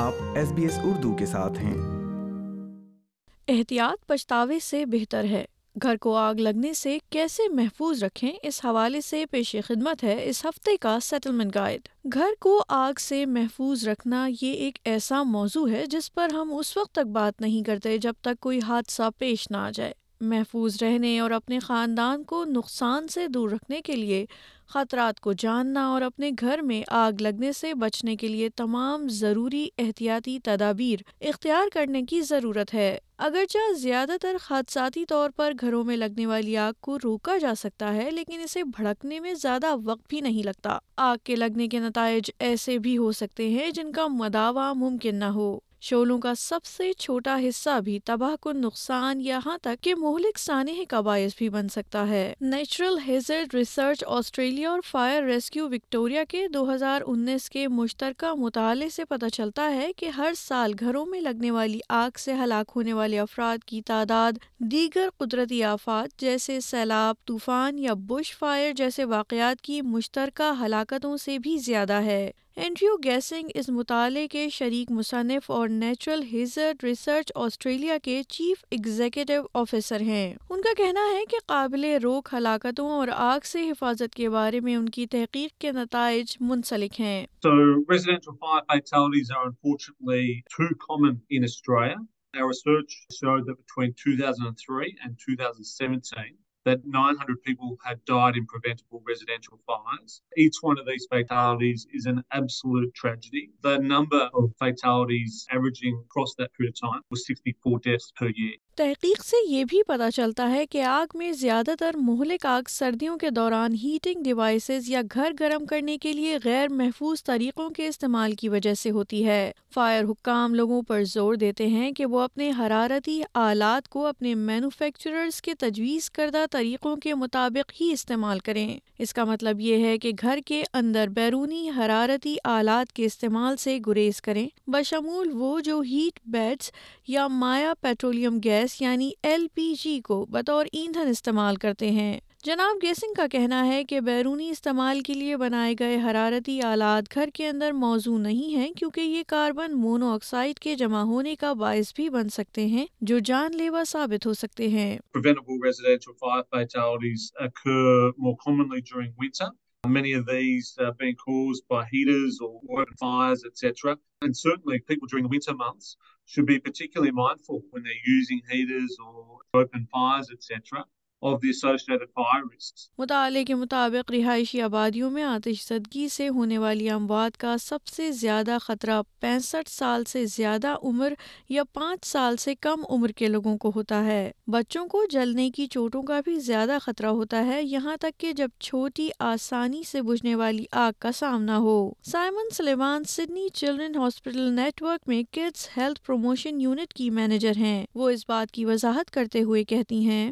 آپ S S B Urdu کے ساتھ ہیں احتیاط پچھتاوے سے بہتر ہے گھر کو آگ لگنے سے کیسے محفوظ رکھیں اس حوالے سے پیش خدمت ہے اس ہفتے کا سیٹلمنٹ گائیڈ گھر کو آگ سے محفوظ رکھنا یہ ایک ایسا موضوع ہے جس پر ہم اس وقت تک بات نہیں کرتے جب تک کوئی حادثہ پیش نہ آ جائے محفوظ رہنے اور اپنے خاندان کو نقصان سے دور رکھنے کے لیے خطرات کو جاننا اور اپنے گھر میں آگ لگنے سے بچنے کے لیے تمام ضروری احتیاطی تدابیر اختیار کرنے کی ضرورت ہے اگرچہ زیادہ تر خادثاتی طور پر گھروں میں لگنے والی آگ کو روکا جا سکتا ہے لیکن اسے بھڑکنے میں زیادہ وقت بھی نہیں لگتا آگ کے لگنے کے نتائج ایسے بھی ہو سکتے ہیں جن کا مداوع ممکن نہ ہو شولوں کا سب سے چھوٹا حصہ بھی تباہ کن نقصان یہاں تک کہ مہلک سانحے کا باعث بھی بن سکتا ہے نیچرل ہیزرڈ ریسرچ آسٹریلیا اور فائر ریسکیو وکٹوریا کے دو ہزار انیس کے مشترکہ مطالعے سے پتہ چلتا ہے کہ ہر سال گھروں میں لگنے والی آگ سے ہلاک ہونے والے افراد کی تعداد دیگر قدرتی آفات جیسے سیلاب طوفان یا بش فائر جیسے واقعات کی مشترکہ ہلاکتوں سے بھی زیادہ ہے اینڈریو گیسنگ اس مطالعے کے شریک مصنف اور نیچرل ہیزرڈ ریسرچ آسٹریلیا کے چیف ایگزیکٹو آفیسر ہیں ان کا کہنا ہے کہ قابل روک ہلاکتوں اور آگ سے حفاظت کے بارے میں ان کی تحقیق کے نتائج منسلک ہیں so, 2003 and 2017, that 900 people had died in preventable residential fires. Each one of these fatalities is an absolute tragedy. The number of fatalities averaging across that period of time was 64 deaths per year. تحقیق سے یہ بھی پتہ چلتا ہے کہ آگ میں زیادہ تر مہلک آگ سردیوں کے دوران ہیٹنگ ڈیوائسز یا گھر گرم کرنے کے لیے غیر محفوظ طریقوں کے استعمال کی وجہ سے ہوتی ہے فائر حکام لوگوں پر زور دیتے ہیں کہ وہ اپنے حرارتی آلات کو اپنے مینوفیکچررز کے تجویز کردہ طریقوں کے مطابق ہی استعمال کریں اس کا مطلب یہ ہے کہ گھر کے اندر بیرونی حرارتی آلات کے استعمال سے گریز کریں بشمول وہ جو ہیٹ بیڈز یا مایا پیٹرولیم گیس گیس یعنی ایل پی جی کو بطور ایندھن استعمال کرتے ہیں جناب گیسنگ کا کہنا ہے کہ بیرونی استعمال کے لیے بنائے گئے حرارتی آلات گھر کے اندر موزوں نہیں ہیں کیونکہ یہ کاربن مونو آکسائڈ کے جمع ہونے کا باعث بھی بن سکتے ہیں جو جان لیوا ثابت ہو سکتے ہیں many of these uh, being caused by heaters or open fires, etc. And certainly people during the winter months should be particularly mindful when they're using heaters or open fires, etc. مطالعے کے مطابق رہائشی آبادیوں میں آتش زدگی سے ہونے والی اموات کا سب سے زیادہ خطرہ پینسٹھ سال سے زیادہ عمر یا پانچ سال سے کم عمر کے لوگوں کو ہوتا ہے بچوں کو جلنے کی چوٹوں کا بھی زیادہ خطرہ ہوتا ہے یہاں تک کہ جب چھوٹی آسانی سے بجھنے والی آگ کا سامنا ہو Simon Suleiman Sydney children hospital net work میں کڈس ہیلتھ پروموشن یونٹ کی مینیجر ہیں وہ اس بات کی وضاحت کرتے ہوئے کہتی ہیں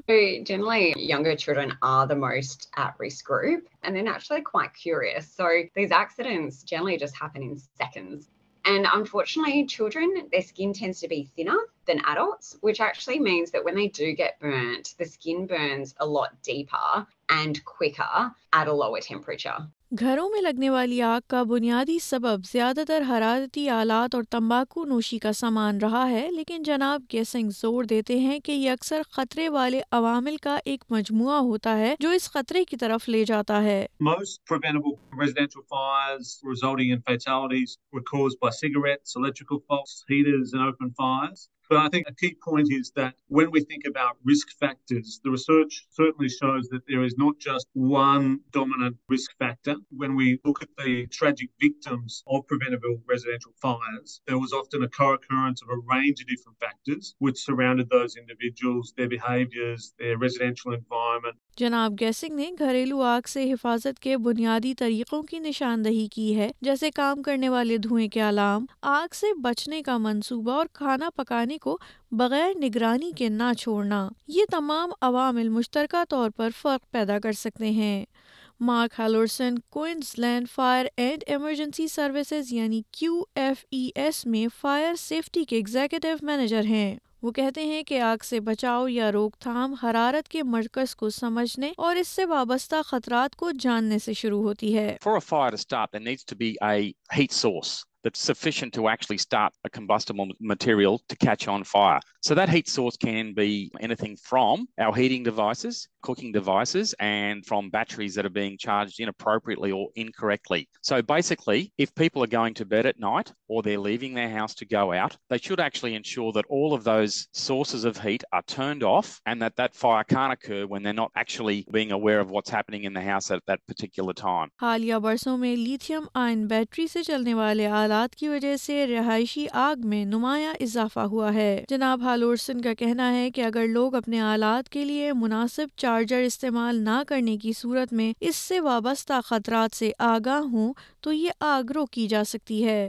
definitely younger children are the most at risk group and they're naturally quite curious. So these accidents generally just happen in seconds. And unfortunately, children, their skin tends to be thinner than adults, which actually means that when they do get burnt, the skin burns a lot deeper and quicker at a lower temperature. گھروں میں لگنے والی آگ کا بنیادی سبب زیادہ تر حرارتی آلات اور تمباکو نوشی کا سامان رہا ہے لیکن جناب گیسنگ زور دیتے ہیں کہ یہ اکثر خطرے والے عوامل کا ایک مجموعہ ہوتا ہے جو اس خطرے کی طرف لے جاتا ہے But I think a key point is that when we think about risk factors, the research certainly shows that there is not just one dominant risk factor. When we look at the tragic victims of preventable residential fires, there was often a co-occurrence of a range of different factors which surrounded those individuals, their behaviours, their residential environment. جناب Gissing نے گھریلو آگ سے حفاظت کے بنیادی طریقوں کی نشاندہی کی ہے جیسے کام کرنے والے دھوئیں کے علام آگ سے بچنے کا منصوبہ اور کھانا پکانے کو بغیر نگرانی کے نہ چھوڑنا یہ تمام عوامل مشترکہ طور پر فرق پیدا کر سکتے ہیں Mark Halverson Queensland fire and emergency services یعنی کیو ایف ای ایس میں فائر سیفٹی کے ایگزیکٹو مینیجر ہیں وہ کہتے ہیں کہ آگ سے بچاؤ یا روک تھام حرارت کے مرکز کو سمجھنے اور اس سے وابستہ خطرات کو جاننے سے شروع ہوتی ہے that's sufficient to actually start a combustible material to catch on fire. So that heat source can be anything from our heating devices, cooking devices, and from batteries that are being charged inappropriately or incorrectly. So basically, if people are going to bed at night or they're leaving their house to go out, they should actually ensure that all of those sources of heat are turned off and that that fire can't occur when they're not actually being aware of what's happening in the house at that particular time. حالیہ برسوں میں lithium آئن battery سے چلنے والے آلات کی وجہ سے رہائشی آگ میں نمایاں اضافہ ہوا ہے جناب ہالورسن کا کہنا ہے کہ اگر لوگ اپنے آلات کے لیے مناسب چارجر استعمال نہ کرنے کی صورت میں اس سے وابستہ خطرات سے آگاہ ہوں تو یہ آگ روکی کی جا سکتی ہے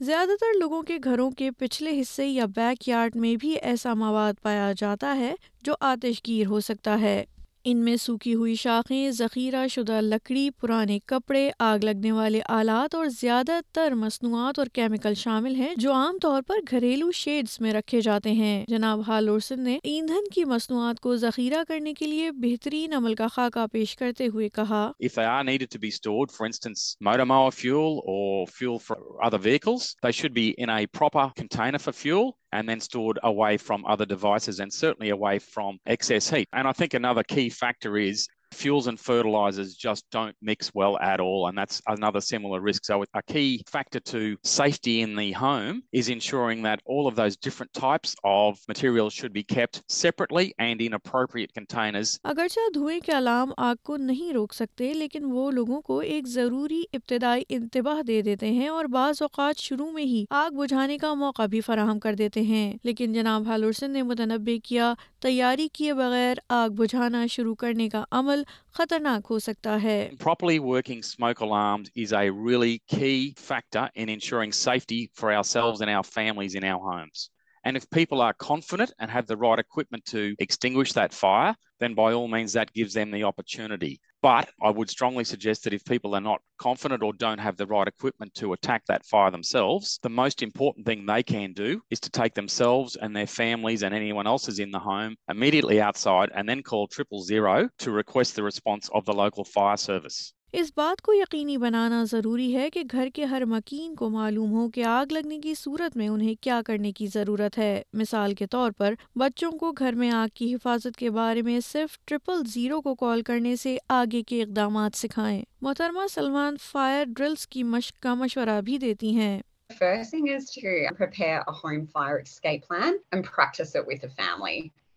زیادہ تر لوگوں کے گھروں کے پچھلے حصے یا بیک یارڈ میں بھی ایسا مواد پایا جاتا ہے جو آتش گیر ہو سکتا ہے ان میں سوکی ہوئی شاخیں ذخیرہ شدہ لکڑی پرانے کپڑے آگ لگنے والے آلات اور زیادہ تر مصنوعات اور کیمیکل شامل ہیں جو عام طور پر گھریلو شیڈز میں رکھے جاتے ہیں جناب ہالورسن نے ایندھن کی مصنوعات کو ذخیرہ کرنے کے لیے بہترین عمل کا خاکہ پیش کرتے ہوئے کہا stored a wife from other devices and sir wife from ایکسٹ are think factories fuels and fertilizers just don't mix well at all. And that's another similar risk. So a key factor to safety in the home is ensuring that all of those different types of materials should be kept separately and in appropriate containers. اگرچہ دھوئے کے علام آگ کو نہیں روک سکتے لیکن وہ لوگوں کو ایک ضروری ابتدائی انتباہ دے دیتے ہیں اور بعض اوقات شروع میں ہی آگ بجھانے کا موقع بھی فراہم کر دیتے ہیں لیکن جناب حالورسن نے متنبع کیا تیاری کیے بغیر آگ بجھانا شروع کرنے کا عمل خطرناک ہو سکتا ہے But I would strongly suggest that if people are not confident or don't have the right equipment to attack that fire themselves, the most important thing they can do is to take themselves and their families and anyone else is in the home immediately outside and then call triple zero to request the response of the local fire service. اس بات کو یقینی بنانا ضروری ہے کہ گھر کے ہر مکین کو معلوم ہو کہ آگ لگنے کی صورت میں انہیں کیا کرنے کی ضرورت ہے مثال کے طور پر بچوں کو گھر میں آگ کی حفاظت کے بارے میں صرف ٹرپل زیرو کو کال کرنے سے آگے کے اقدامات سکھائیں محترمہ سلمان فائر ڈرلز کی کا مشورہ بھی دیتی ہیں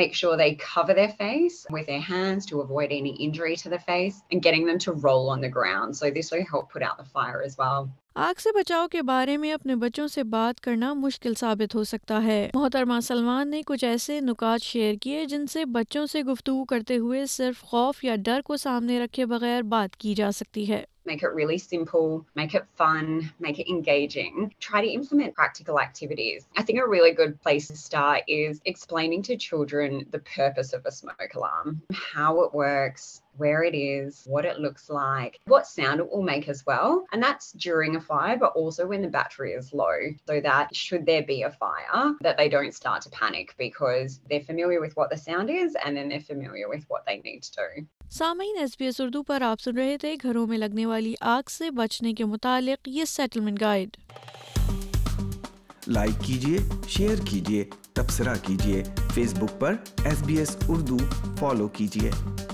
make sure they cover their face with their hands to avoid any injury to the face and getting them to roll on the ground so this will help put out the fire as well آگ سے بچاؤ کے بارے میں اپنے بچوں سے بات کرنا مشکل ثابت ہو سکتا ہے محترمہ سلمان نے کچھ ایسے نکات شیئر کیے جن سے بچوں سے گفتگو کرتے ہوئے صرف خوف یا ڈر کو سامنے رکھے بغیر بات کی جا سکتی ہے make it really simple, make it fun, make it engaging. Try to implement practical activities. I think a really good place to start is explaining to children the purpose of a smoke alarm, how it works, where it is, what it looks like, what sound it will make as well. And that's during a fire, but also when the battery is low. So that should there be a fire, that they don't start to panic because they're familiar with what the sound is and then they're familiar with what they need to do. سامعین S B S Urdu پر آپ سن رہے تھے گھروں میں لگنے والی آگ سے بچنے کے متعلق یہ سیٹلمنٹ گائیڈ لائک کیجیے شیئر کیجیے تبصرہ کیجیے فیس بک پر S B S Urdu follow کیجیے